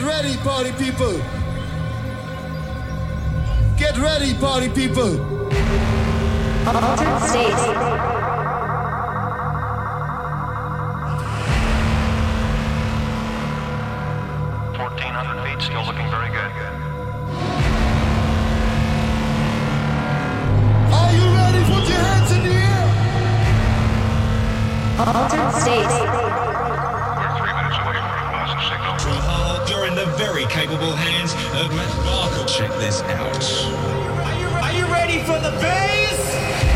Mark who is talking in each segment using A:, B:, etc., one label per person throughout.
A: Get ready, party people. Get ready, party people.
B: Altered state.
C: Fourteen hundred feet, still looking very good.
A: Are you ready? Put your hands in the air.
B: Altered state.
D: Check this out.
E: Are you, are you ready for the bass?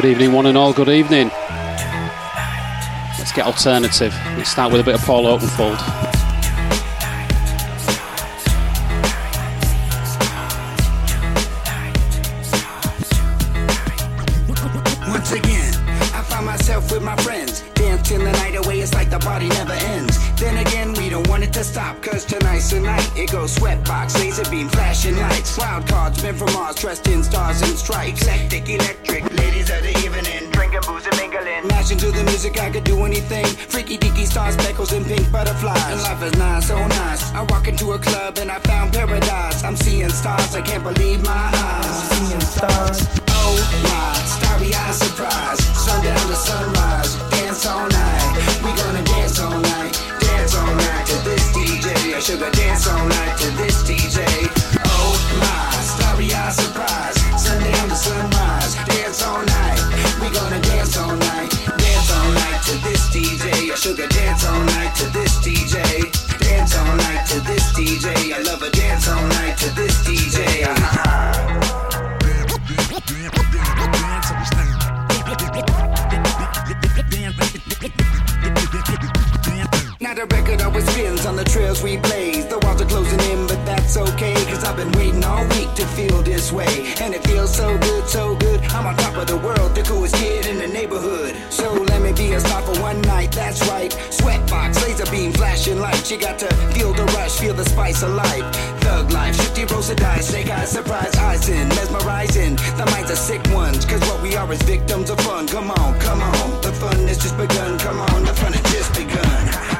F: Good evening, one and all. Good evening. Let's get alternative. Let's start with a bit of Paul Oakenfold.
G: On the trails we blaze. The walls are closing in, but that's okay. Cause I've been waiting all week to feel this way. And it feels so good, so good. I'm on top of the world, the coolest kid in the neighborhood. So let me be a star for one night, that's right. Sweatbox, laser beam, flashing lights. You got to feel the rush, feel the spice of life. Thug life, shifty rolls of dice. Snake eyes, surprise eyes in, mesmerizing. The minds are sick ones, cause what we are is victims of fun. Come on, come on. The fun has just begun, come on. The fun has just begun.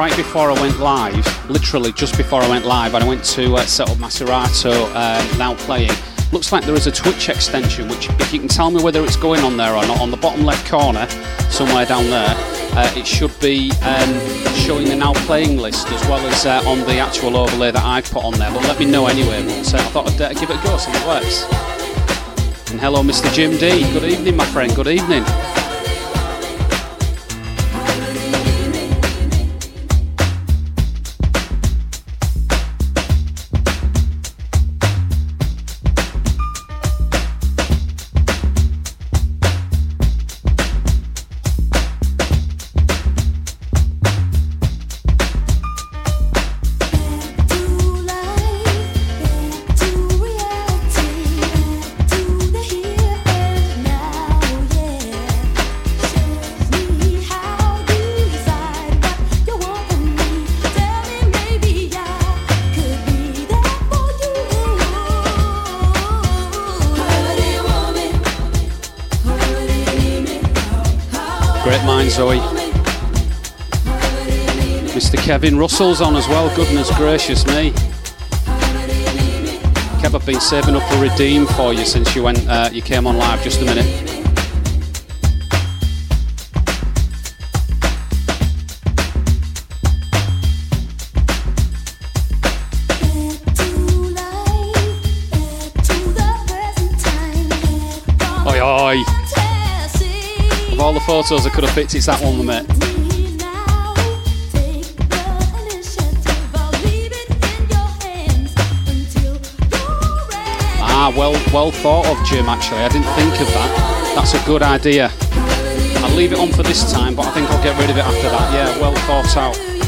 F: right before I went live, literally just before I went live, and I went to uh, set up my Serato uh, now playing.
E: looks like there is a Twitch extension, which if you can tell me whether it's going on there or not, on the bottom left corner, somewhere down there, uh, it should be um, showing the now playing list as well as uh, on the actual overlay that I've put on there. But let me know anyway. But uh, I thought I'd uh, give it a go, see if it works. And hello, Mr. Jim D. Good evening, my friend. Good evening. Zoe. Mr. Kevin Russell's on as well. Goodness gracious me. Kev, I've been saving up a redeem for you since you went. Uh, you came on live. Just a minute. Photos I could have picked, it's that one, mate. Ah, well, well thought of, Jim. Actually, I didn't think of that. That's a good idea. I'll leave it on for this time, but I think I'll get rid of it after that. Yeah, well thought out.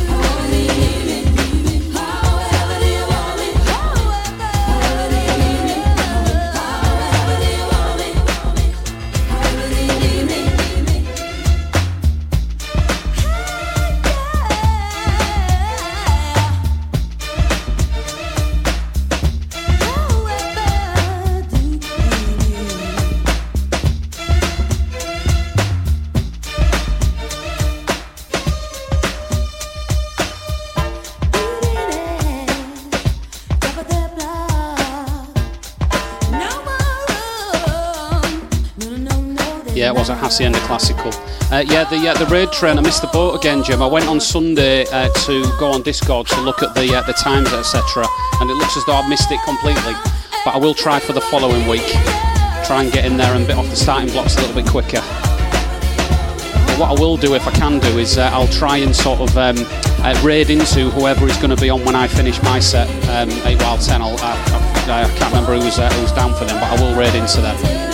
E: Hacienda Classical. Uh, yeah, the uh, the raid train. I missed the boat again, Jim. I went on Sunday uh, to go on Discogs to look at the uh, the times, etc. And it looks as though I've missed it completely. But I will try for the following week. Try and get in there and bit off the starting blocks a little bit quicker. But what I will do, if I can do, is uh, I'll try and sort of um, uh, raid into whoever is going to be on when I finish my set, um, 8 while 10. I'll, I, I, I can't remember who's, who's down for them, but I will raid into them.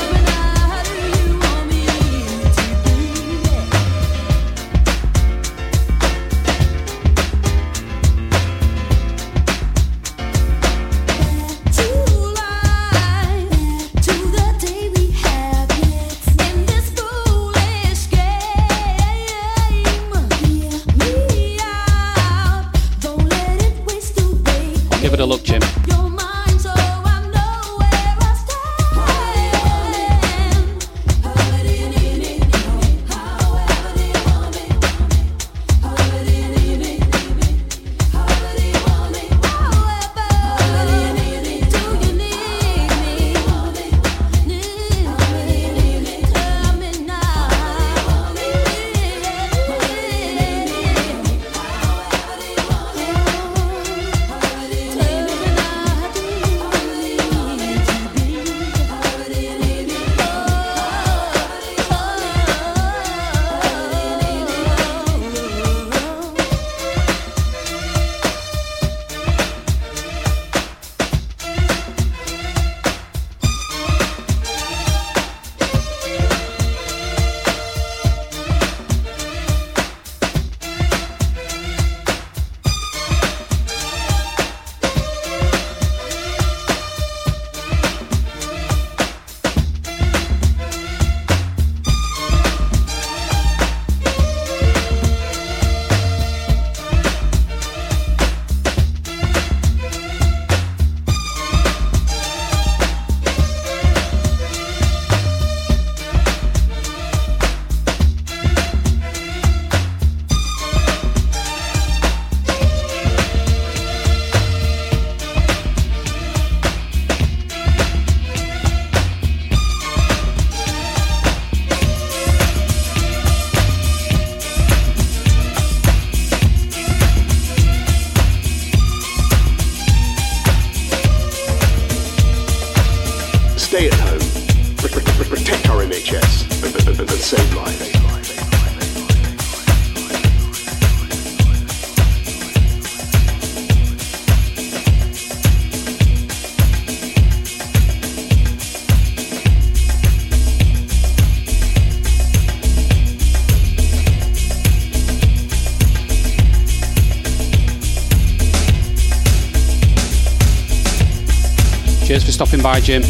F: Stopping by, Jim.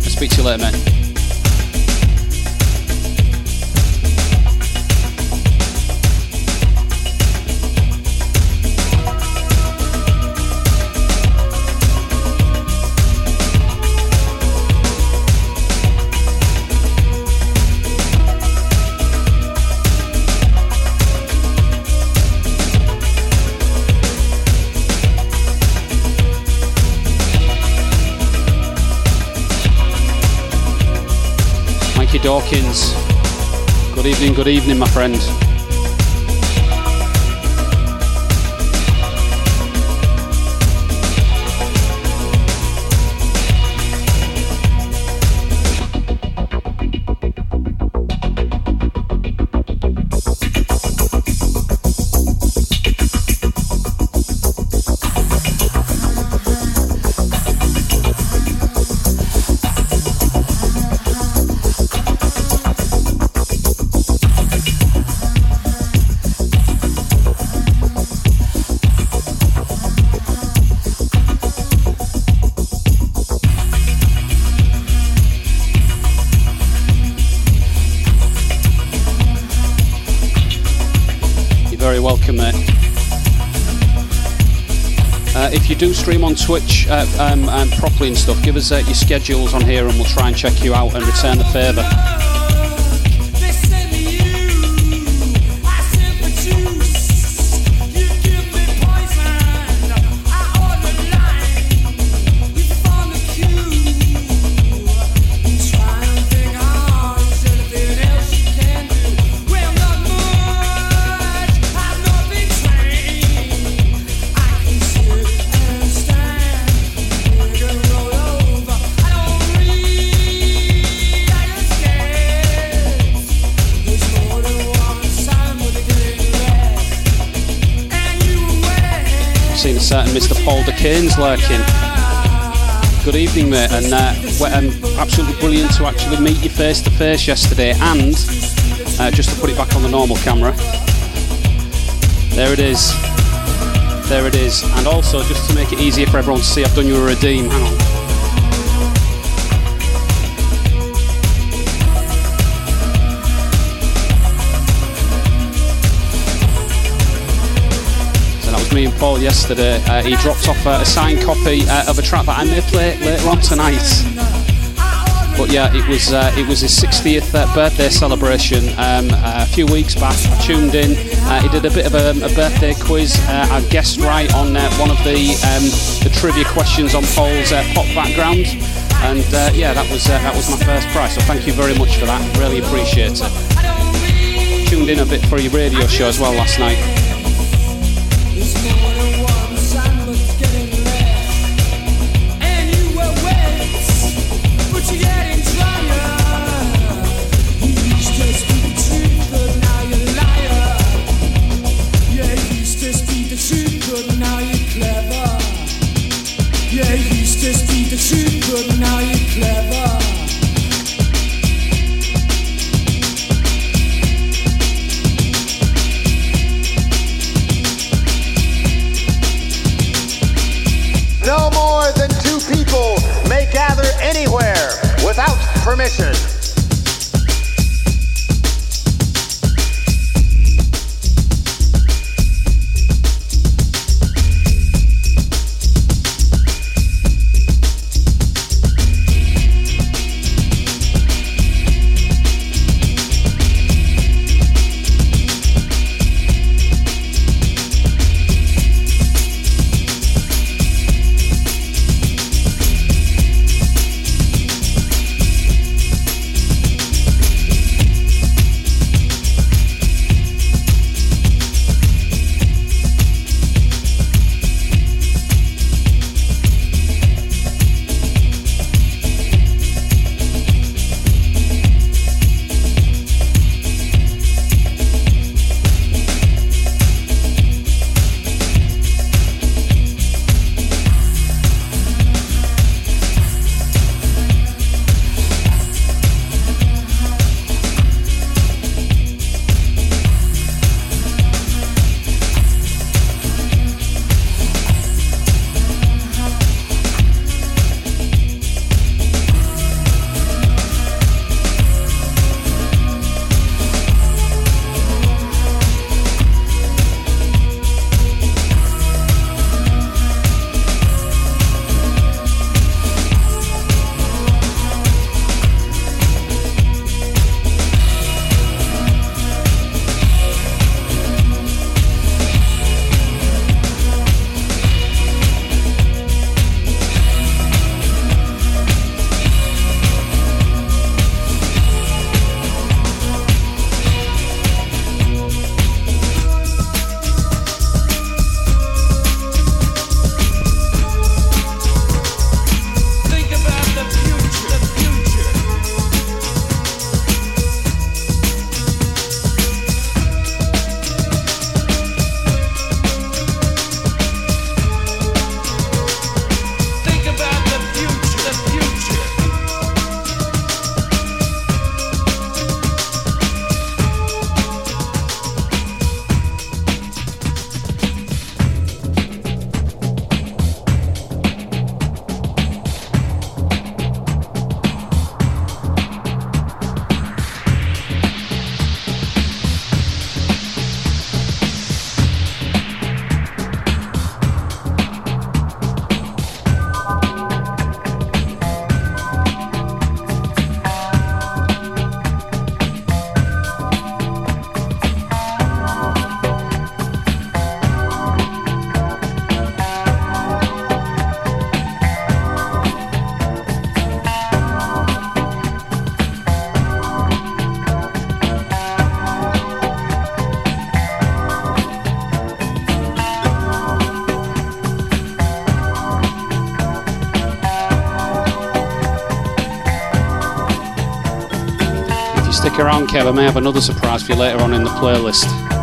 F: Speak to you later, mate. Dawkins. Good evening, good evening, my friend. Stream on Twitch uh, um, um, properly and stuff, give us uh, your schedules on here and we'll try and check you out and return the favour. Good evening, mate, and uh, um, absolutely brilliant to actually meet you face to face yesterday. And uh, just to put it back on the normal camera, there it is. There it is. And also, just to make it easier for everyone to see, I've done you a redeem. Hang on. Was me and Paul yesterday. Uh, he dropped off uh, a signed copy uh, of a track that I may play later on tonight. But yeah, it was uh, it was his 60th uh, birthday celebration um, a few weeks back. I tuned in. Uh, he did a bit of a, a birthday quiz. Uh, I guessed right on uh, one of the um, the trivia questions on Paul's uh, pop background, and uh, yeah, that was uh, that was my first prize. So thank you very much for that. Really appreciate it. Tuned in a bit for your radio show as well last night.
H: Stick around, Kev. I may have another surprise for you later on in the playlist.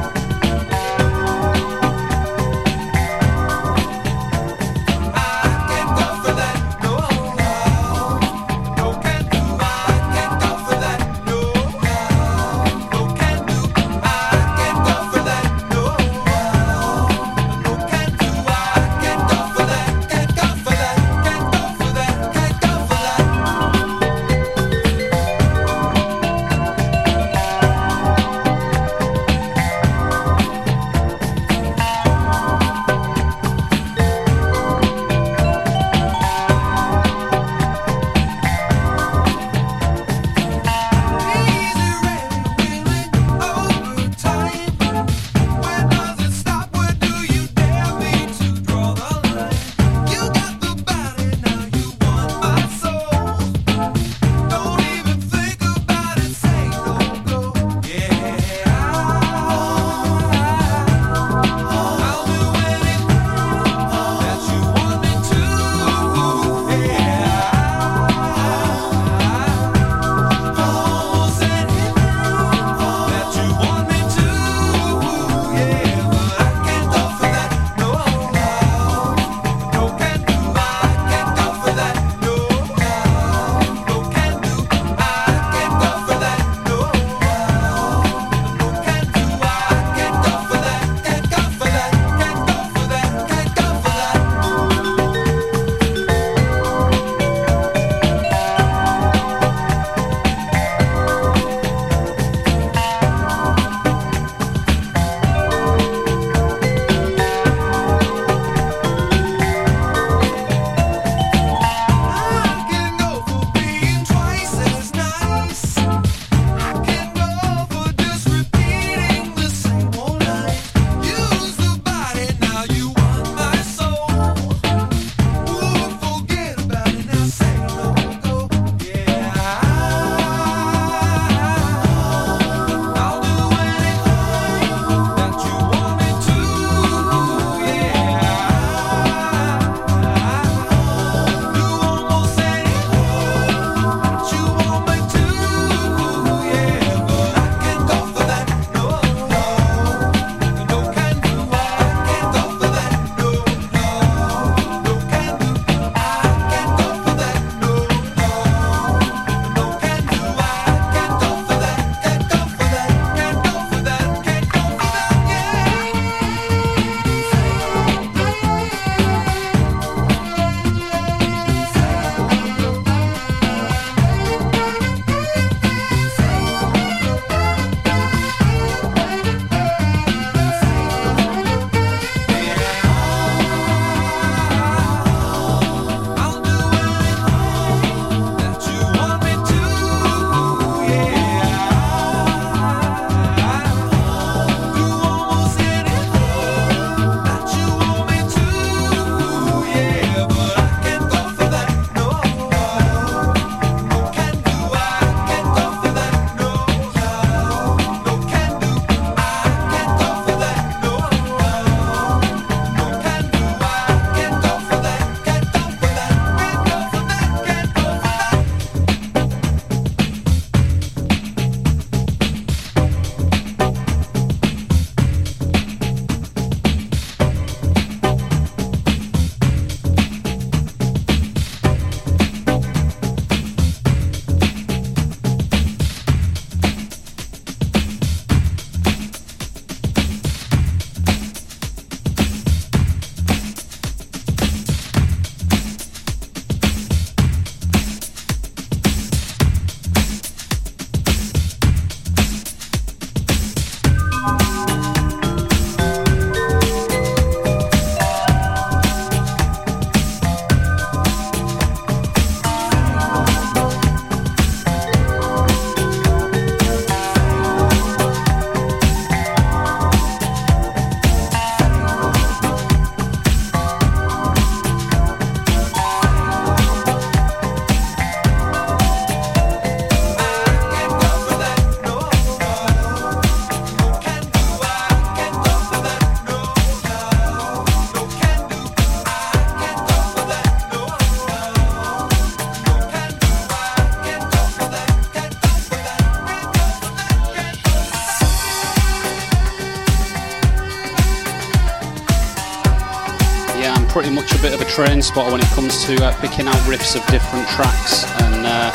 F: Train spotter when it comes to uh, picking out riffs of different tracks. And uh,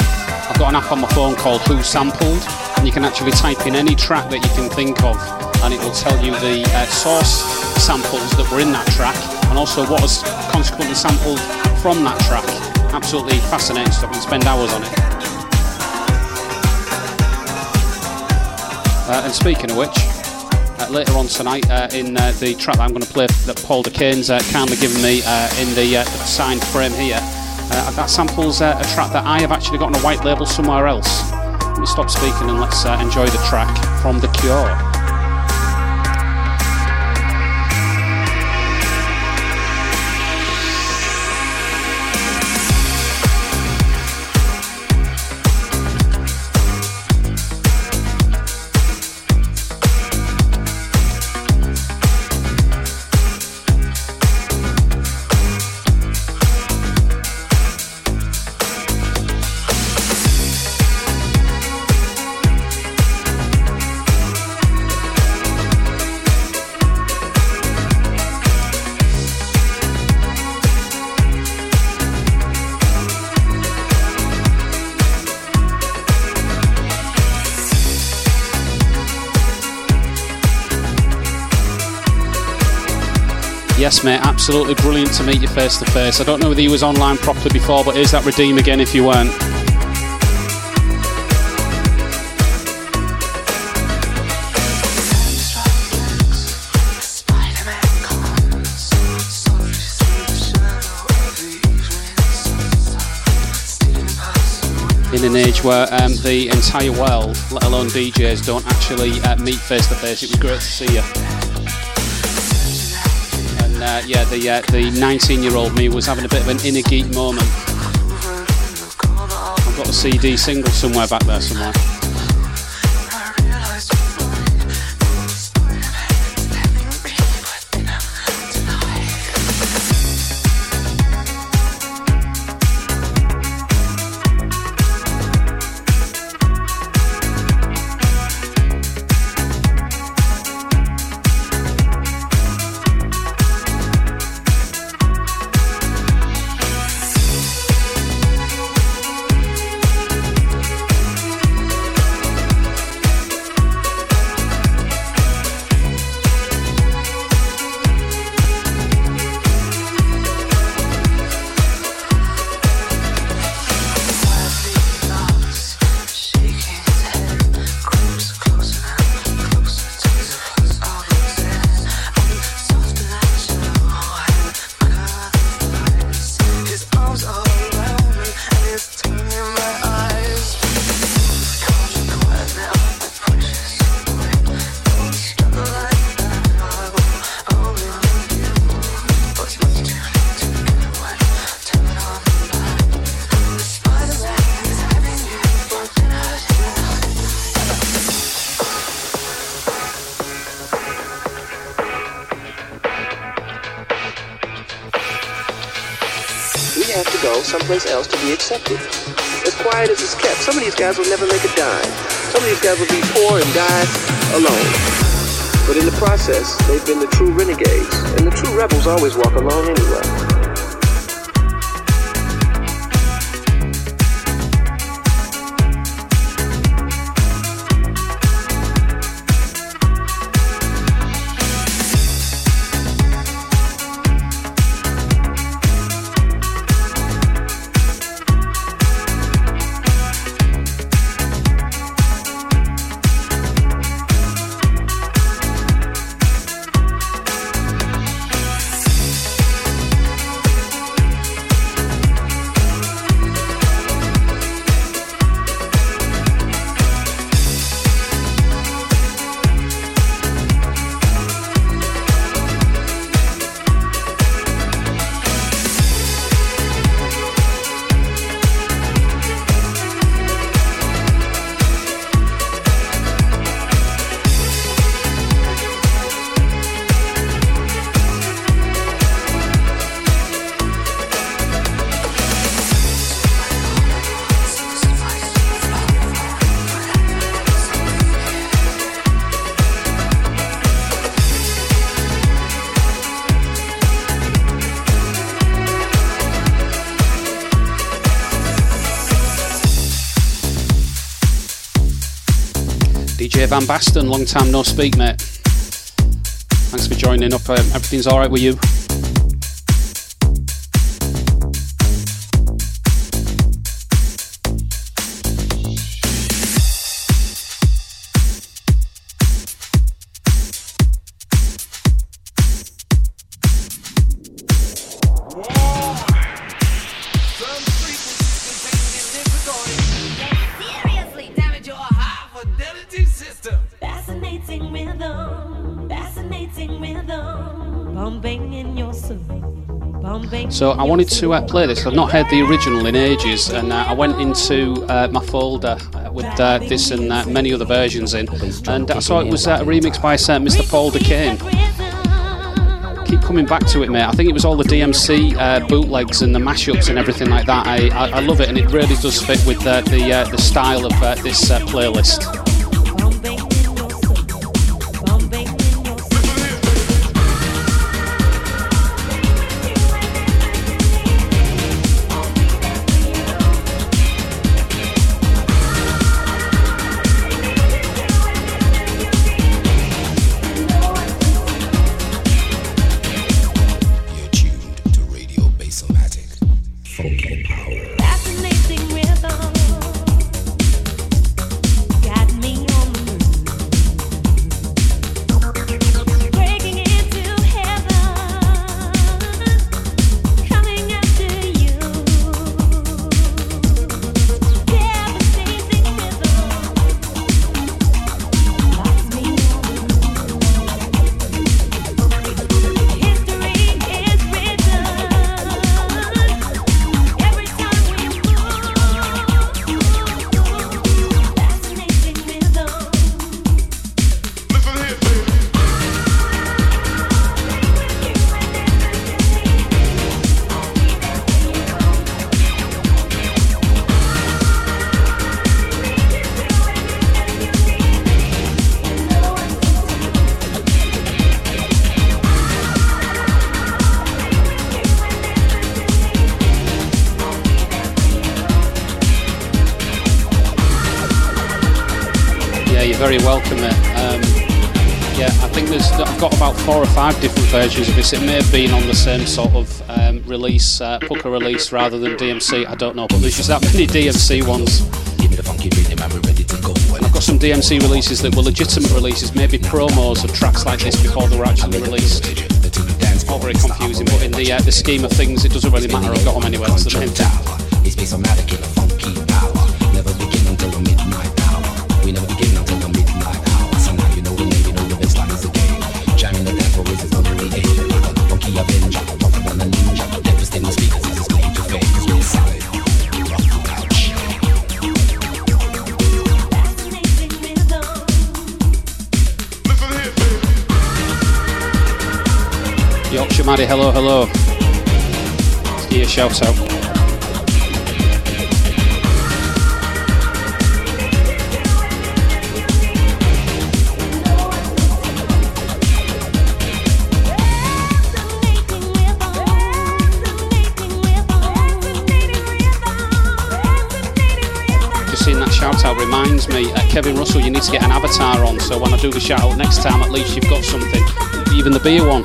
F: I've got an app on my phone called WhoSampled, and you can actually type in any track that you can think of, and it will tell you the uh, source samples that were in that track, and also what was consequently sampled from that track. Absolutely fascinating stuff. Can spend hours on it. Uh, and speaking of which, later on tonight uh, in uh, the track that I'm going to play that Paul Dakeyne's uh, kindly given me in the, signed frame here, that samples a track that I have actually got on a white label somewhere else. Let me stop speaking and let's enjoy the track from The Cure. Mate, absolutely brilliant to meet you face to face. I don't know whether you was online properly before, but here's that redeem again if you weren't. in an age where um, the entire world, let alone DJs, don't actually uh, meet face to face. It was great to see you. Uh, yeah, the uh, the 19 year old me was having a bit of an inner geek moment. I've got the CD single somewhere back there somewhere.
I: Have to go someplace else to be accepted. As quiet as it's kept, some of these guys will never make a dime. Some of these guys will be poor and die alone. But in the process, they've been the true renegades, and the true rebels always walk alone anyway.
F: Van Basten, long time no speak, mate. Thanks for joining up. Um, everything's alright with you? So I wanted to uh, play this. I've not heard the original in ages, and uh, I went into uh, my folder uh, with uh, this and uh, many other versions in, and I saw it was a remix by Mr. Paul Dakeyne. Keep coming back to it, mate. I think it was all the DMC bootlegs and the mashups and everything like that. I, I, I love it, and it really does fit with the the style of this playlist. Versions of this. It may have been on the same sort of um, release, uh, Pukka release rather than DMC. I don't know, but there's just that many DMC ones. I've got some DMC releases that were legitimate releases, maybe promos of tracks like this before they were actually released. All very confusing, but in the uh, the scheme of things, it doesn't really matter. I've got them anyway. That's the main thing. Maddie, hello, hello. Let's you a shout out reminds me, uh, Kevin Russell, you need to get an avatar on so when I do the shout out next time, at least you've got something. Even the beer one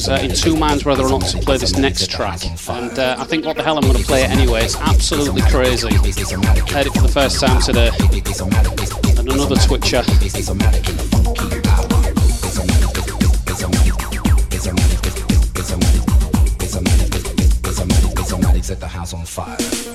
F: was uh, in two minds whether or not to play this next track, and uh, I think what the hell I'm going to play it anyway. It's absolutely crazy. Heard it for the first time today, and another Twitcher.
J: Set the house on fire.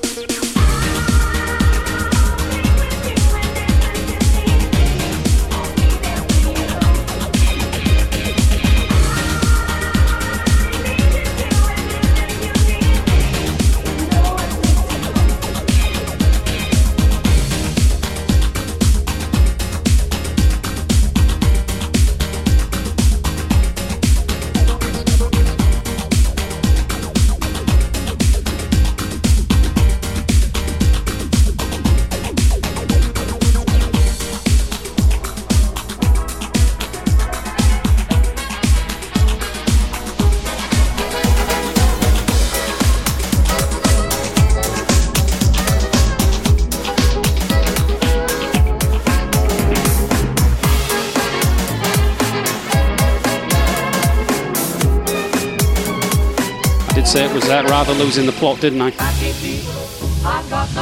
F: Losing the plot, didn't I?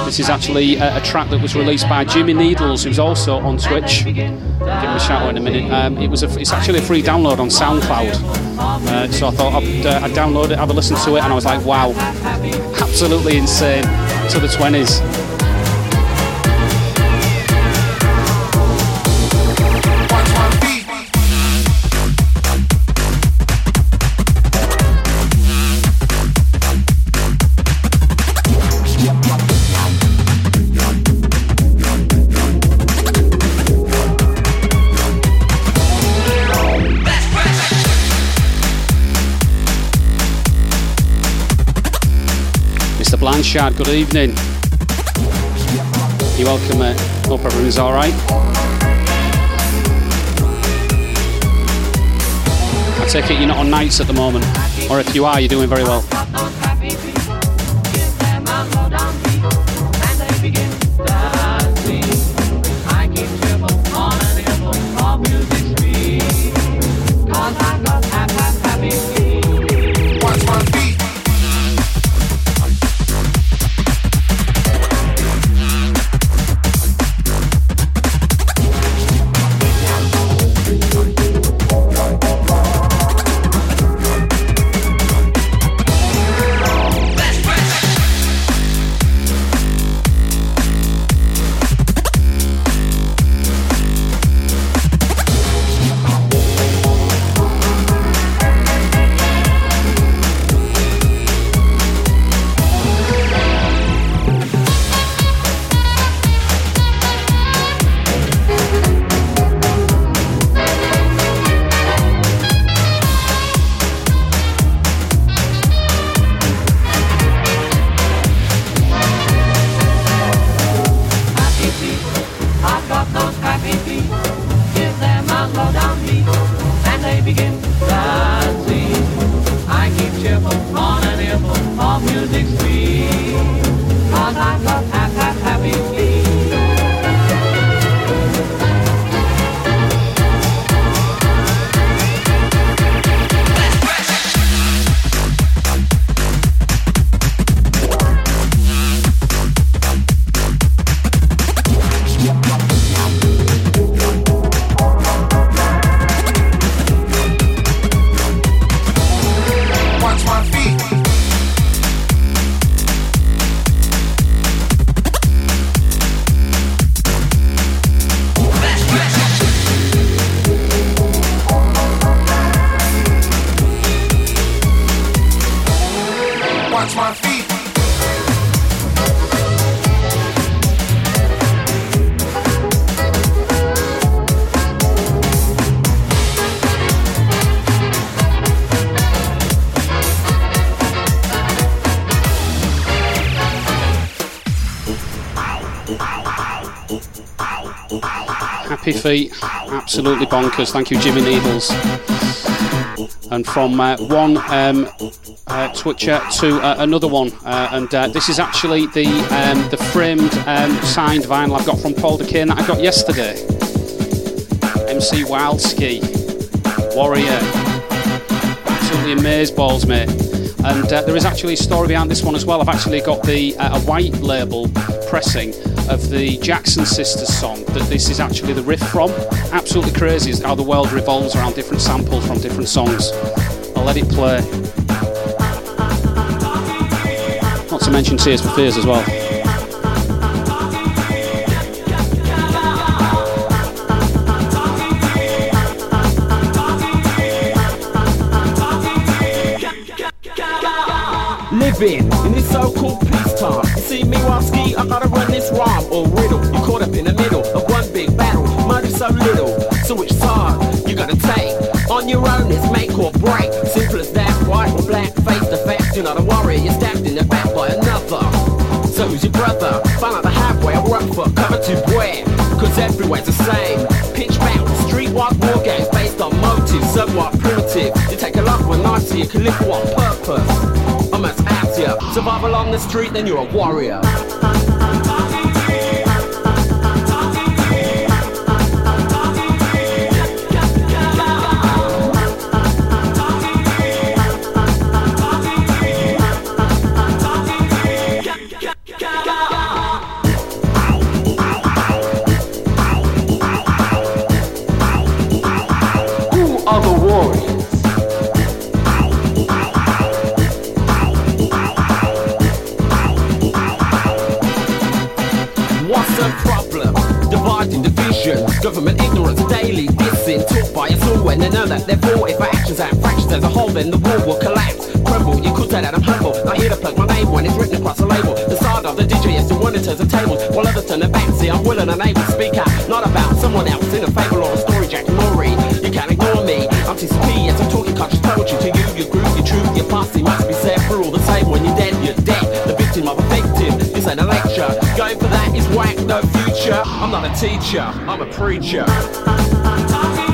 F: This is actually a, a, track that was released by Jimi Needles, who's also on Twitch. Give him a shout out in a minute. Um, it was a, it's actually a free download on SoundCloud. Uh, so I thought I'd, uh, I'd download it, have a listen to it, and I was like, wow, absolutely insane to the 20s. Good evening. You're welcome, uh, mate. Hope everything's alright. I take it you're not on nights at the moment, or if you are, you're doing very well. Feet. Absolutely bonkers. Thank you, Jimi Needles. And from uh, one um, uh, Twitcher to uh, another one, uh, and uh, this is actually the um, the framed um, signed vinyl I've got from Paul Dakeyne that I got yesterday. MC Wildski, Warrior, absolutely amazed balls, mate. And there is actually a story behind this one as well. I've actually got the a white label pressing of the Jackson Sisters song that this is actually the riff from. Absolutely crazy is how the world revolves around different samples from different songs. I'll let it play. Not to mention Tears for Fears as well.
K: So who's your brother? Find out the halfway, I work for cover to where? Cause everywhere's the same. Pitch battle, streetwise war games based on motives, somewhat primitive. You take a lot one night so you can live for one purpose. I'm as after Survival on the street, then you're a warrior. And they know that therefore, if our actions and fractions as a whole, then the world will collapse. Crumble, you could say that I'm humble. Not here to plug my name when it's written across the label. The side of the DJ is the one that turns the tables, while others turn their back. See, I'm willing and able to speak out, not about someone else in a fable or a story, Jack Murray. You can't ignore me. I'm TCP, yes, I'm talking conscious poetry to you, your group, your truth, your posse must be set for all the same. When you're dead, you're dead. The victim of a victim. This ain't a lecture. Going for that is whack, no future. I'm not a teacher, I'm a preacher.
L: Who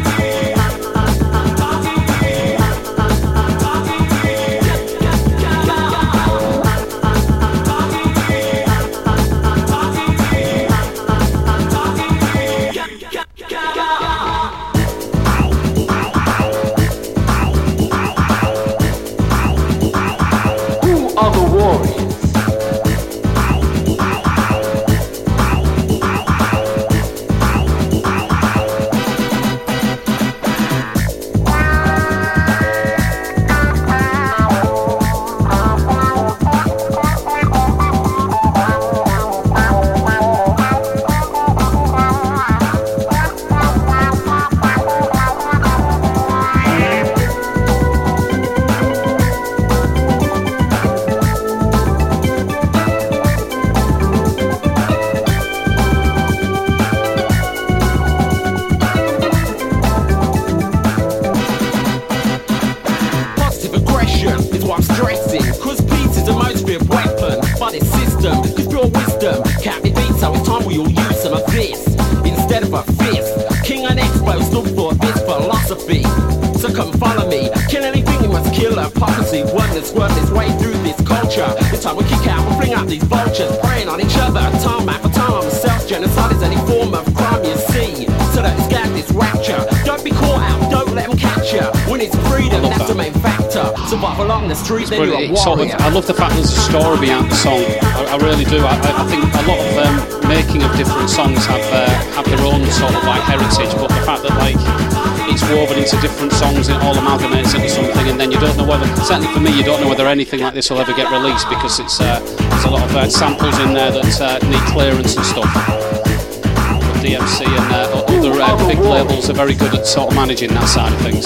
K: along the street, then you're
F: sort of. I love the fact there's a story behind the song. I, I really do. I, I think a lot of um, making of different songs have uh, have their own sort of like heritage, but the fact that like it's woven into different songs, it all amalgamates into something, and then you don't know whether. Certainly for me, you don't know whether anything like this will ever get released because it's uh, there's a lot of uh, samples in there that uh, need clearance and stuff. But DMC and uh, other uh, big labels are very good at sort of managing that side of things.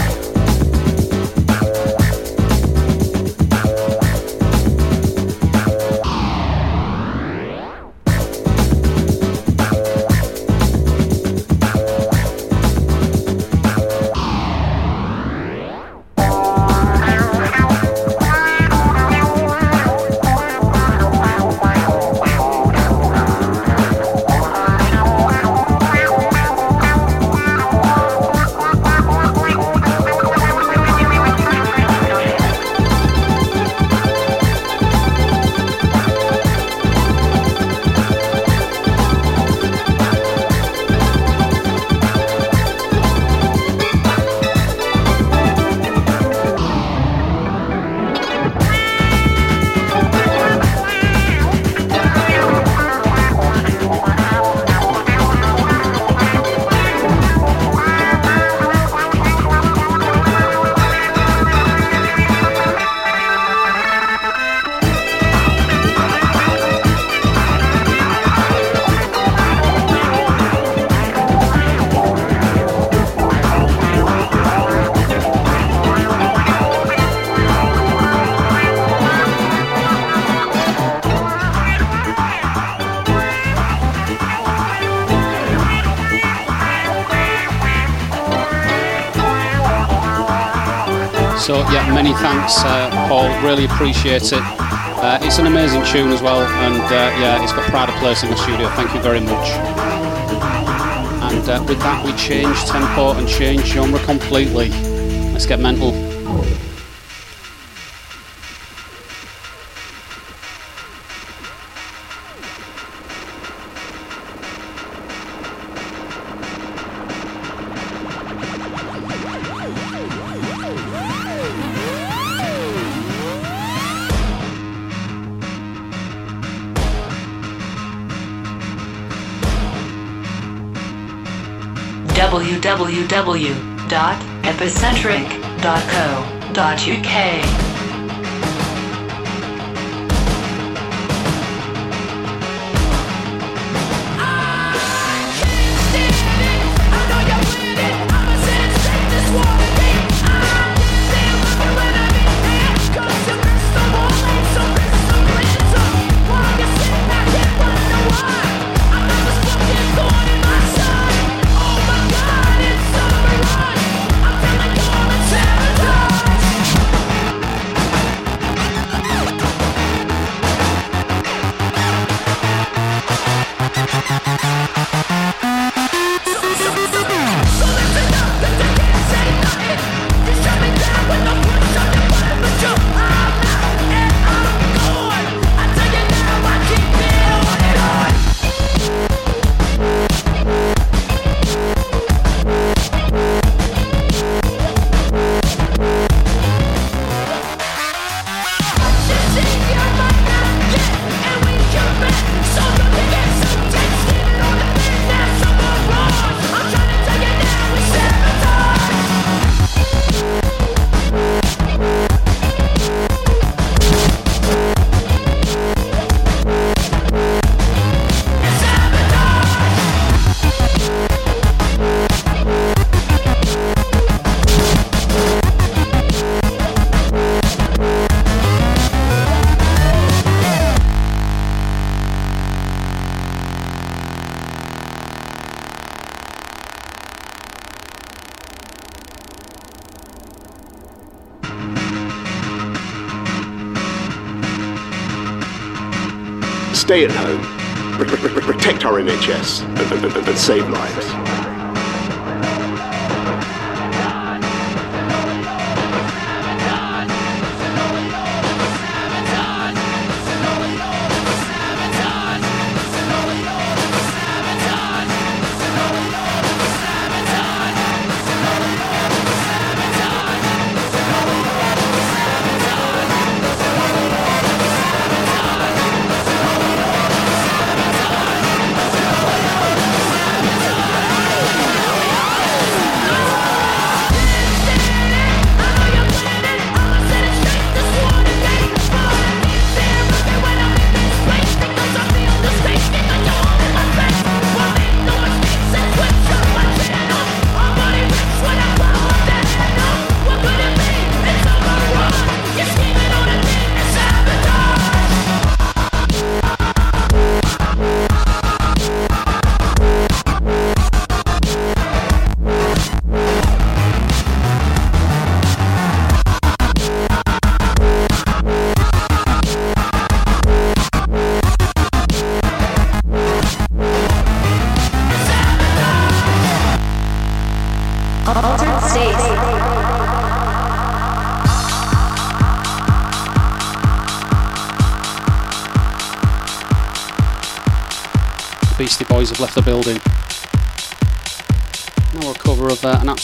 F: So yeah, many thanks, uh, Paul. Really appreciate it. Uh, it's an amazing tune as well, and uh, yeah, it's got pride of place in the studio. Thank you very much. And uh, with that, we change tempo and change genre completely. Let's get mental.
M: www.epicentric.co.uk.
B: save lives.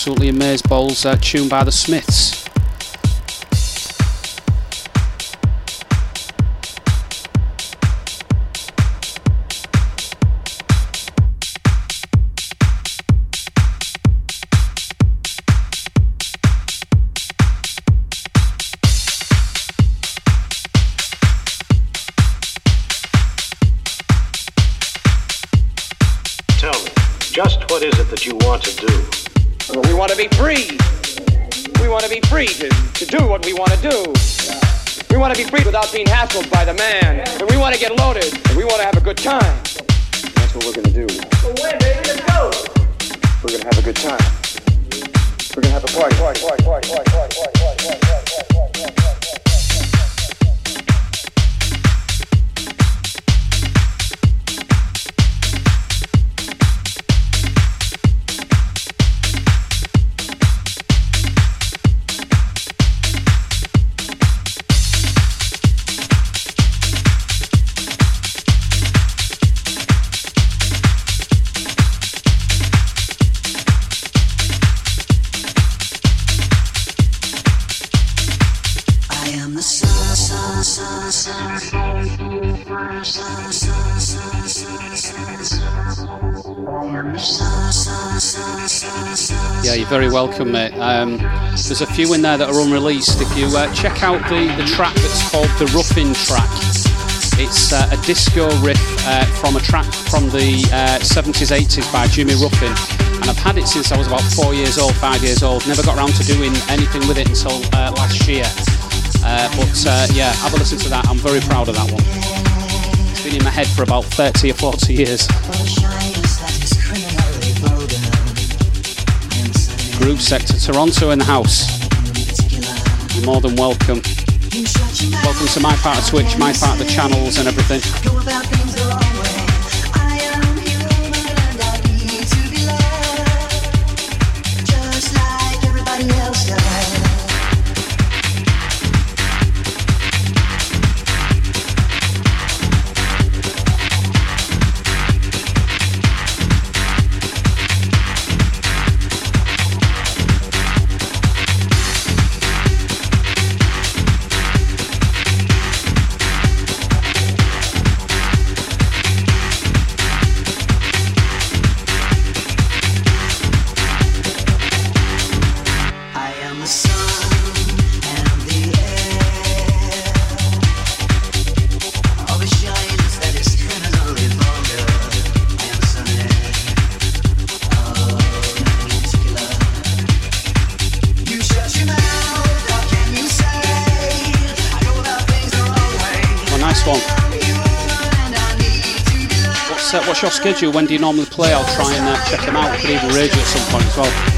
B: Absolutely amazing bowls uh, tune by the Smiths.
N: Time.
O: There's a few in there that are unreleased. If you uh, check out the, the track that's called the Ruffin track, it's uh, a disco riff uh, from a track from the 70s, uh, 80s by Jimmy Ruffin. And I've had it since I was about four years old, five years old. Never got around to doing anything with it until uh, last year. Uh, but yeah, have a listen to that. I'm very proud of that one. It's been in my head for about 30 or 40 years. Groove Sector Toronto in the house. You're more than welcome. Welcome to my part of Twitch, my part of the channels and everything. When do you normally play? I'll try and uh, check them out. Could even raid you at some point as well.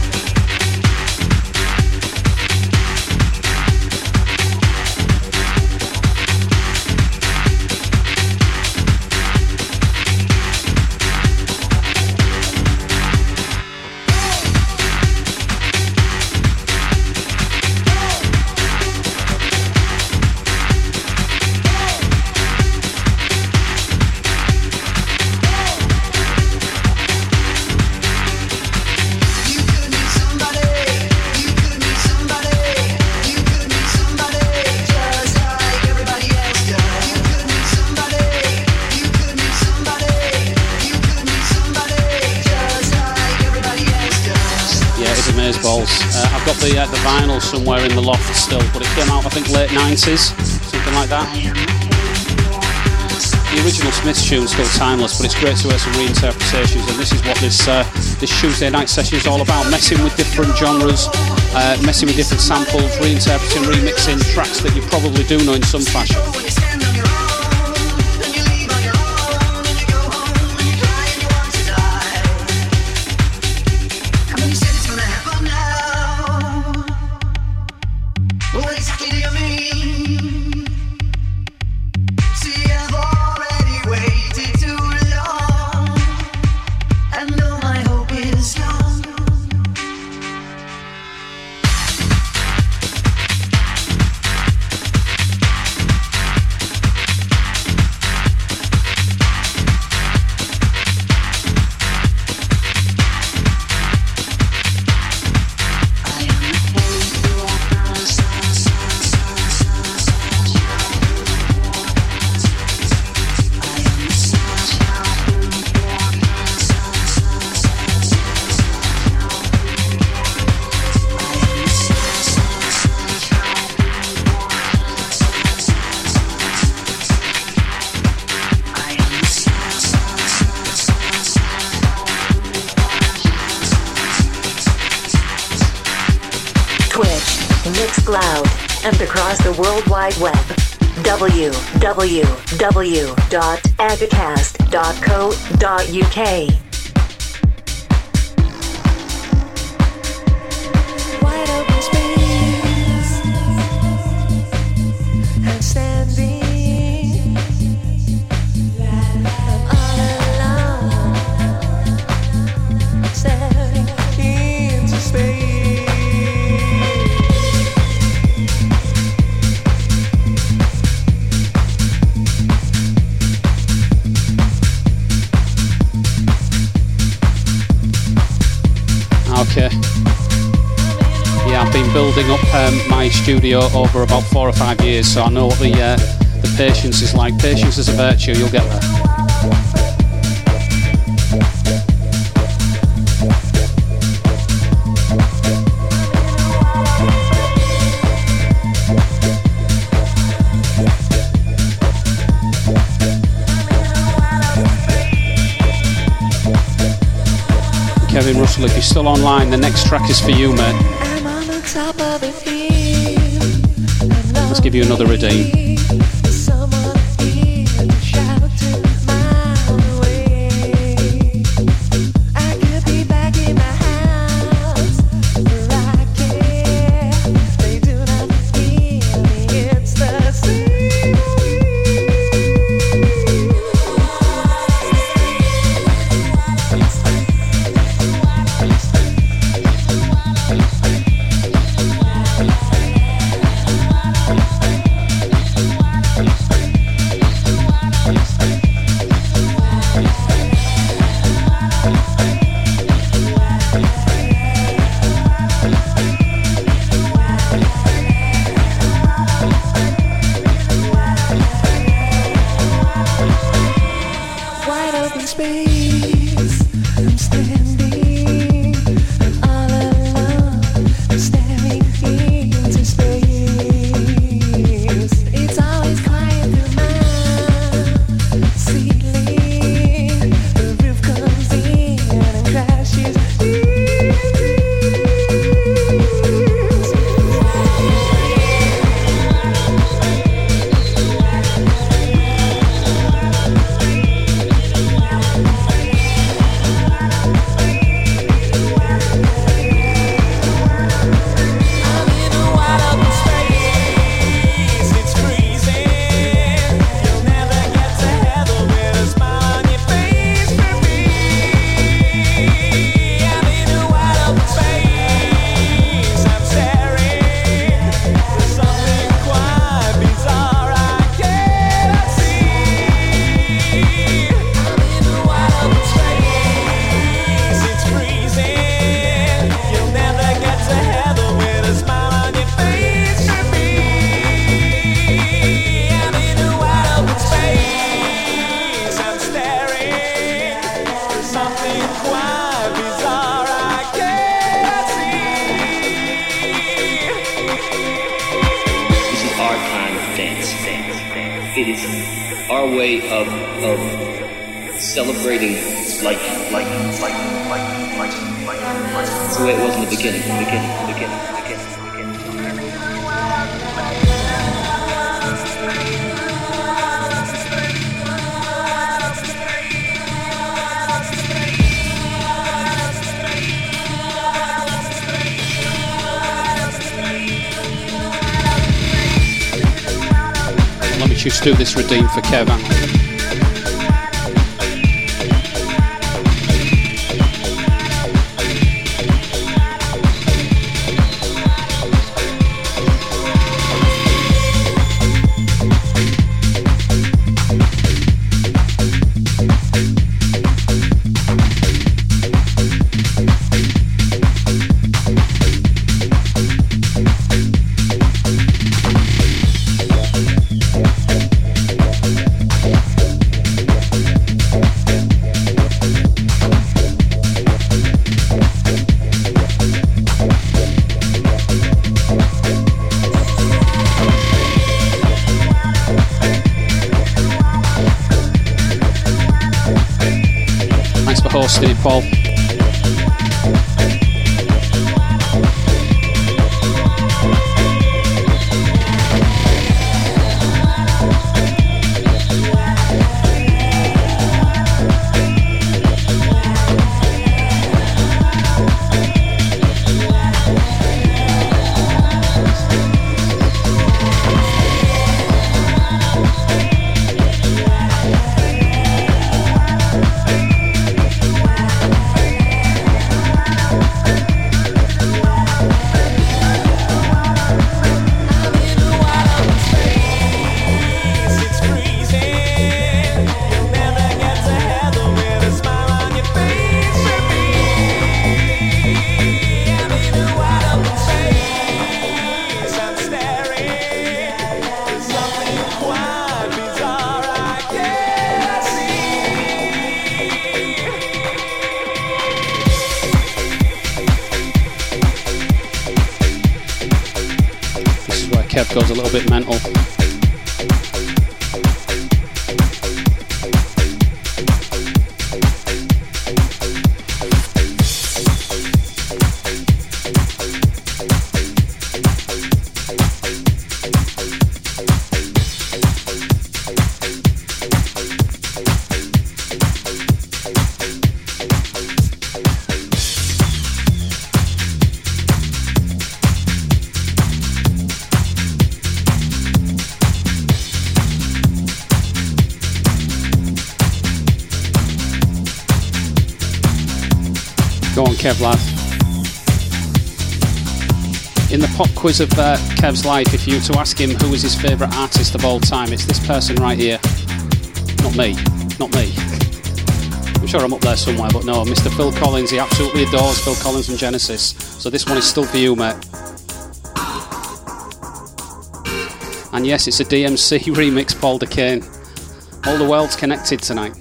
O: 80s, something like that. The original Smiths tune is still timeless, but it's great to hear some reinterpretations, and this is what this uh, this Tuesday night session is all about: messing with different genres, uh, messing with different samples, reinterpreting, remixing tracks that you probably do know in some fashion.
P: www.agacast.co.uk.
Q: studio over about four or five years, so I know what the uh, the patience is like. Patience is a virtue. You'll get there. Kevin Russell, if you're still online, the next track is for you, mate. Give you another redeem.
F: On, In the pop quiz of uh, Kev's life, if you were to ask him who was his favourite artist of all time, it's this person right here. Not me. Not me. I'm sure I'm up there somewhere, but no, Mr. Phil Collins. He absolutely adores Phil Collins and Genesis. So this one is still for you, mate. And yes, it's a DMC remix, Paul Dakeyne. All the world's connected tonight.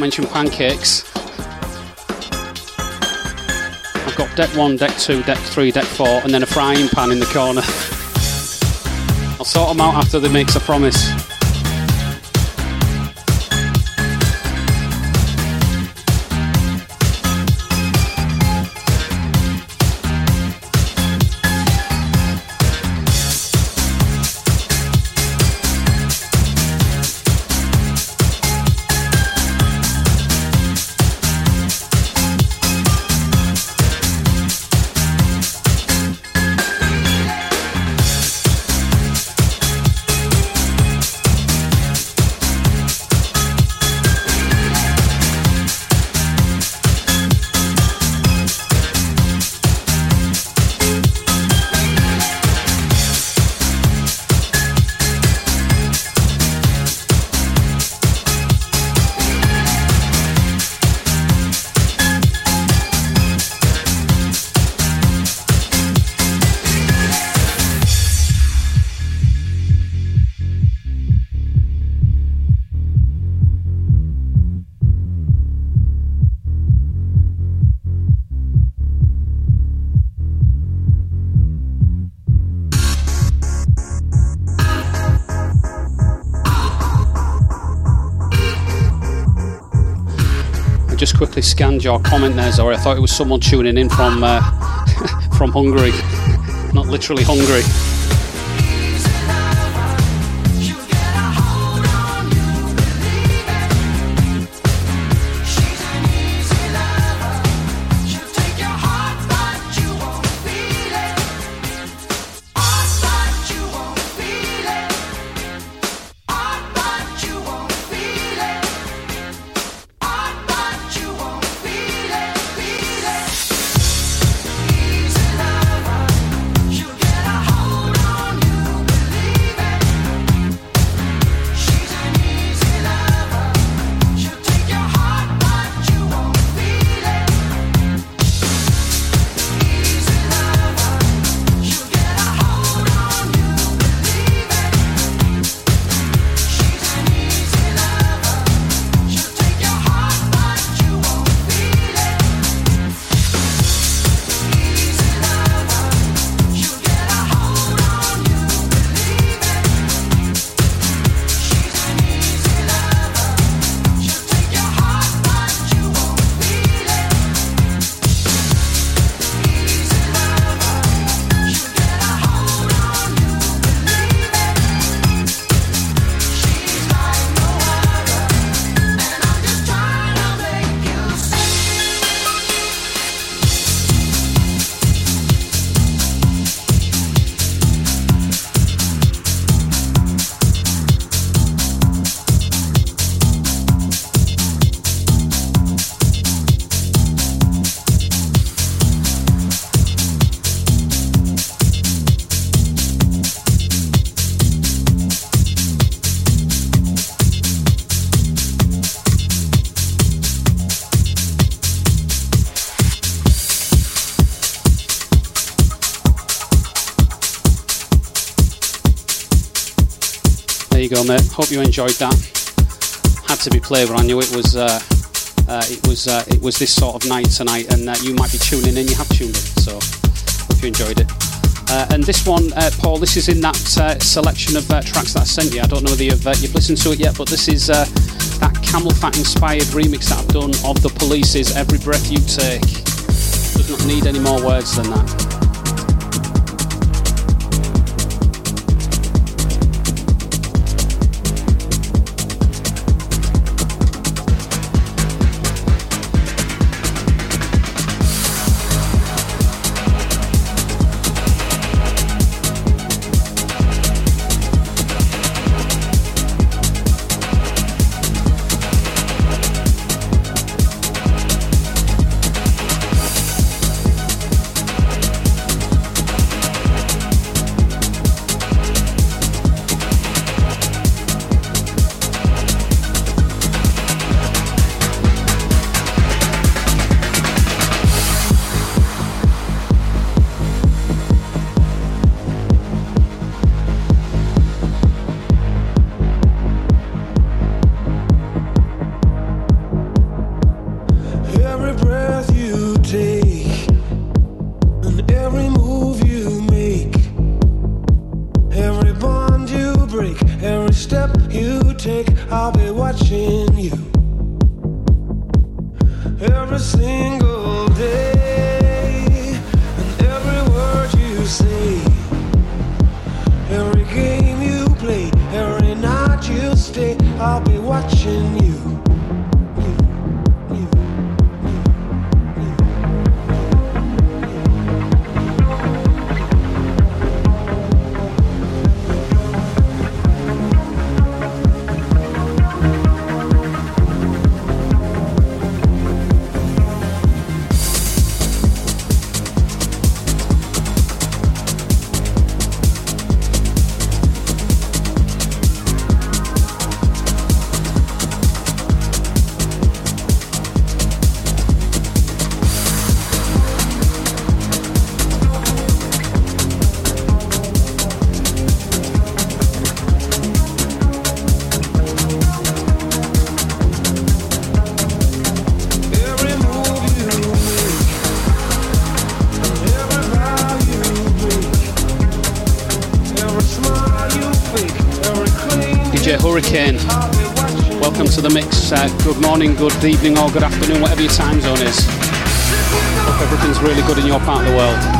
F: Mention pancakes. I've got deck one, deck two, deck three, deck four, and then a frying pan in the corner. I'll sort them out after the mix, I promise. Just quickly scanned your comment there, Zoe. I thought it was someone tuning in from uh, from Hungary, not literally Hungary. Hope you enjoyed that. Had to be played, but I knew it was uh, uh, it was uh, it was this sort of night tonight, and uh, you might be tuning in. You have tuned in, so hope you enjoyed it. Uh, and this one, uh, Paul, this is in that selection of tracks that I sent you. I don't know whether you've you've listened to it yet, but this is that CamelPhat inspired remix that I've done of the Police's "Every Breath You Take." Does not need any more words than that. Uh, good morning, good evening, or good afternoon, whatever your time zone is. Hope everything's really good in your part of the world.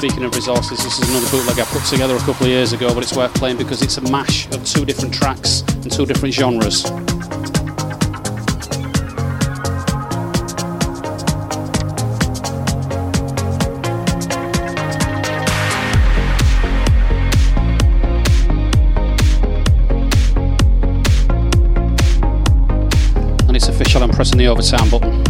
F: Speaking of resources, this is another bootleg I put together a couple of years ago, but it's worth playing because it's a mash of two different tracks and two different genres.
R: And
E: it's official, I'm pressing the overtime button.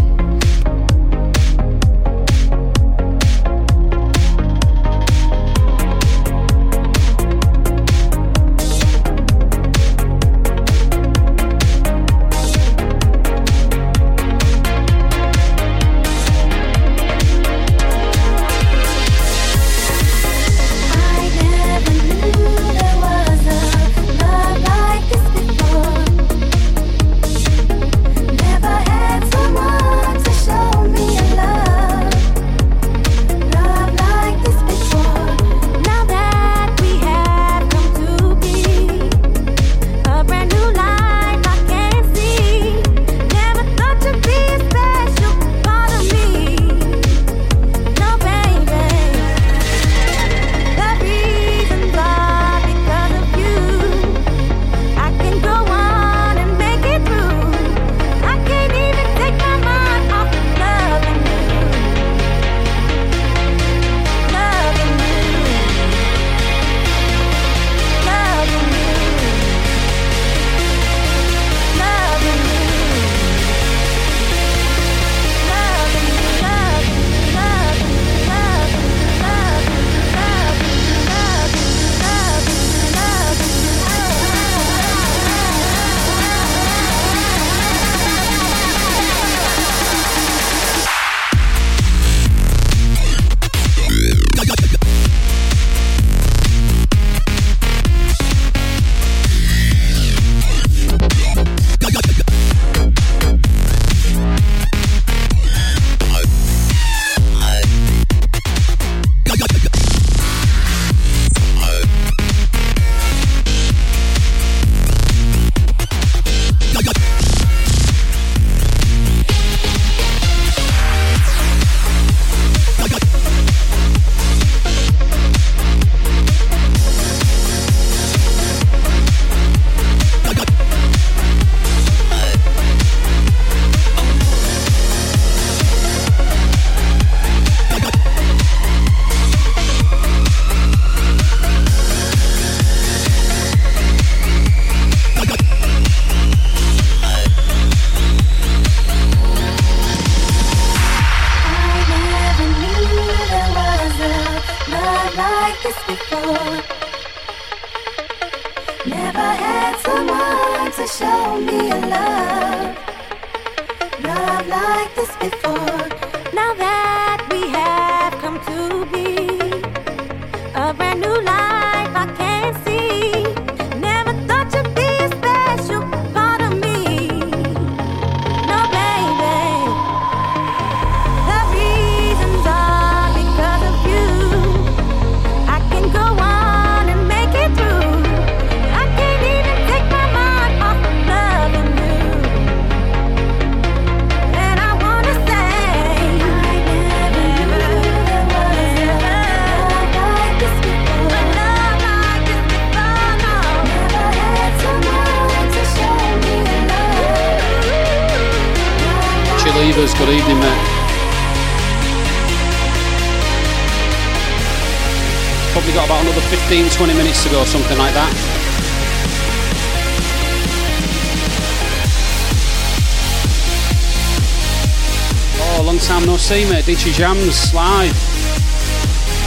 E: Jams live.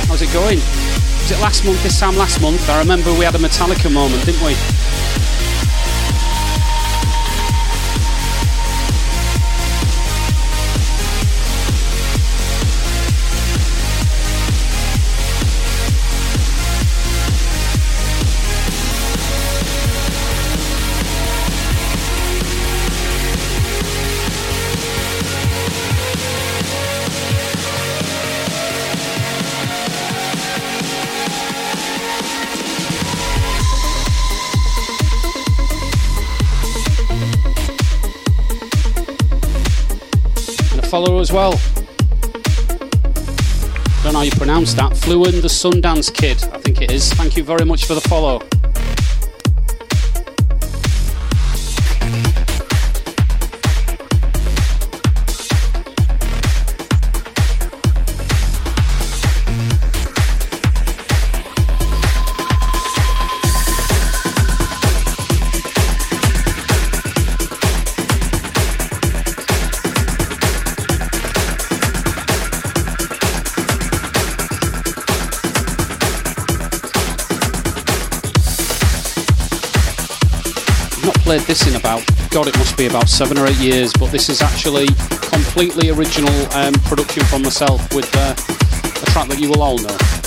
E: How's it going? Was it last month, this time last month? I remember we had a Metallica moment, didn't we? Well. Don't know how you pronounce that. Fluent the Sundance Kid, I think it is. Thank you very much for the follow. Played this in about, God, it must be about seven or eight years, but this is actually completely original um, production from myself with uh, a track that you will all know.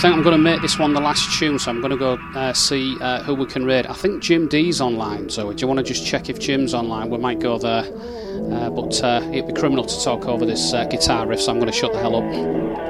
F: Think I'm going to make this one the last tune, so I'm going to go uh, see uh, who we can raid. I think Jim D's online, so do you want to just check if Jim's online? We might go there, uh, but uh, it'd be criminal to talk over this uh, guitar riff, so I'm going to shut the hell up.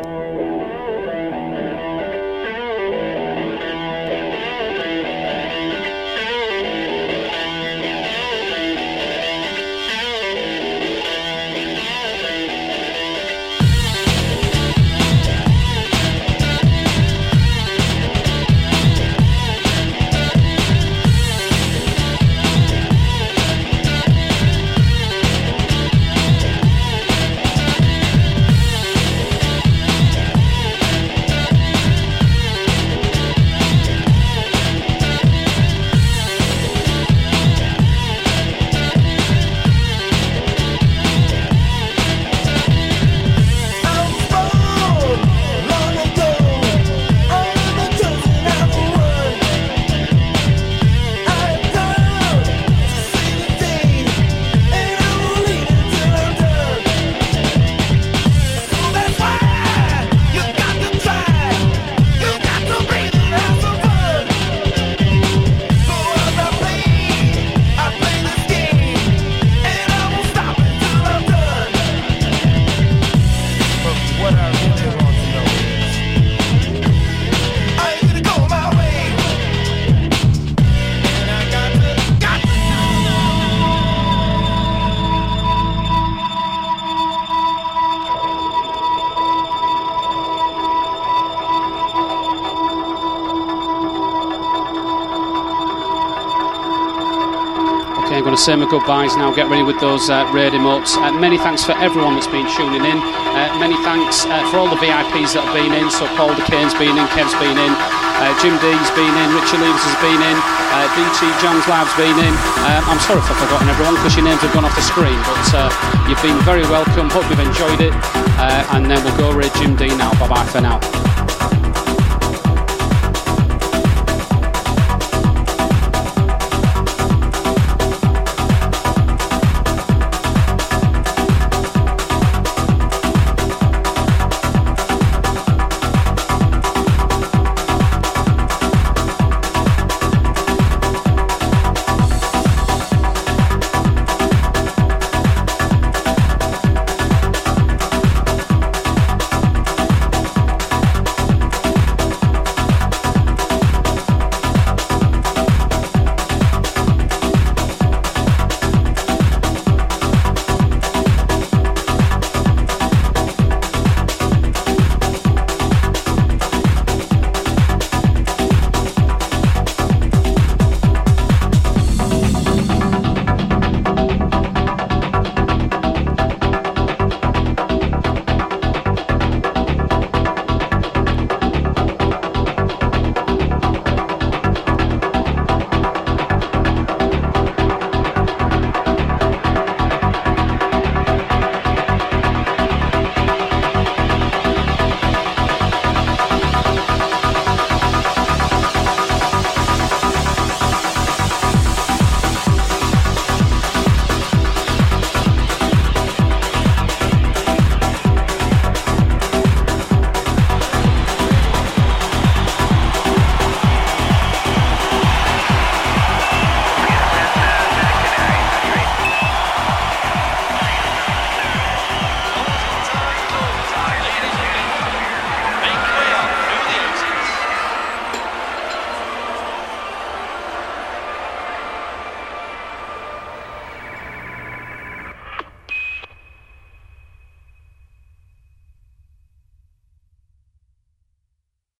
F: Say my goodbyes now. Get ready with those uh, raid emotes. Uh, many thanks for everyone that's been tuning in. Uh, many thanks uh, for all the VIPs that have been in. So Paul Dakeyne's been in, Kev's been in, uh, Jim D's been in, Richard Leaves has been in, uh, DT John's Lab's been in. I'm sorry if I've forgotten everyone because your names have gone off the screen, but you've been very welcome. Hope you've enjoyed it. and then we'll go raid Jim D now. Bye bye for now.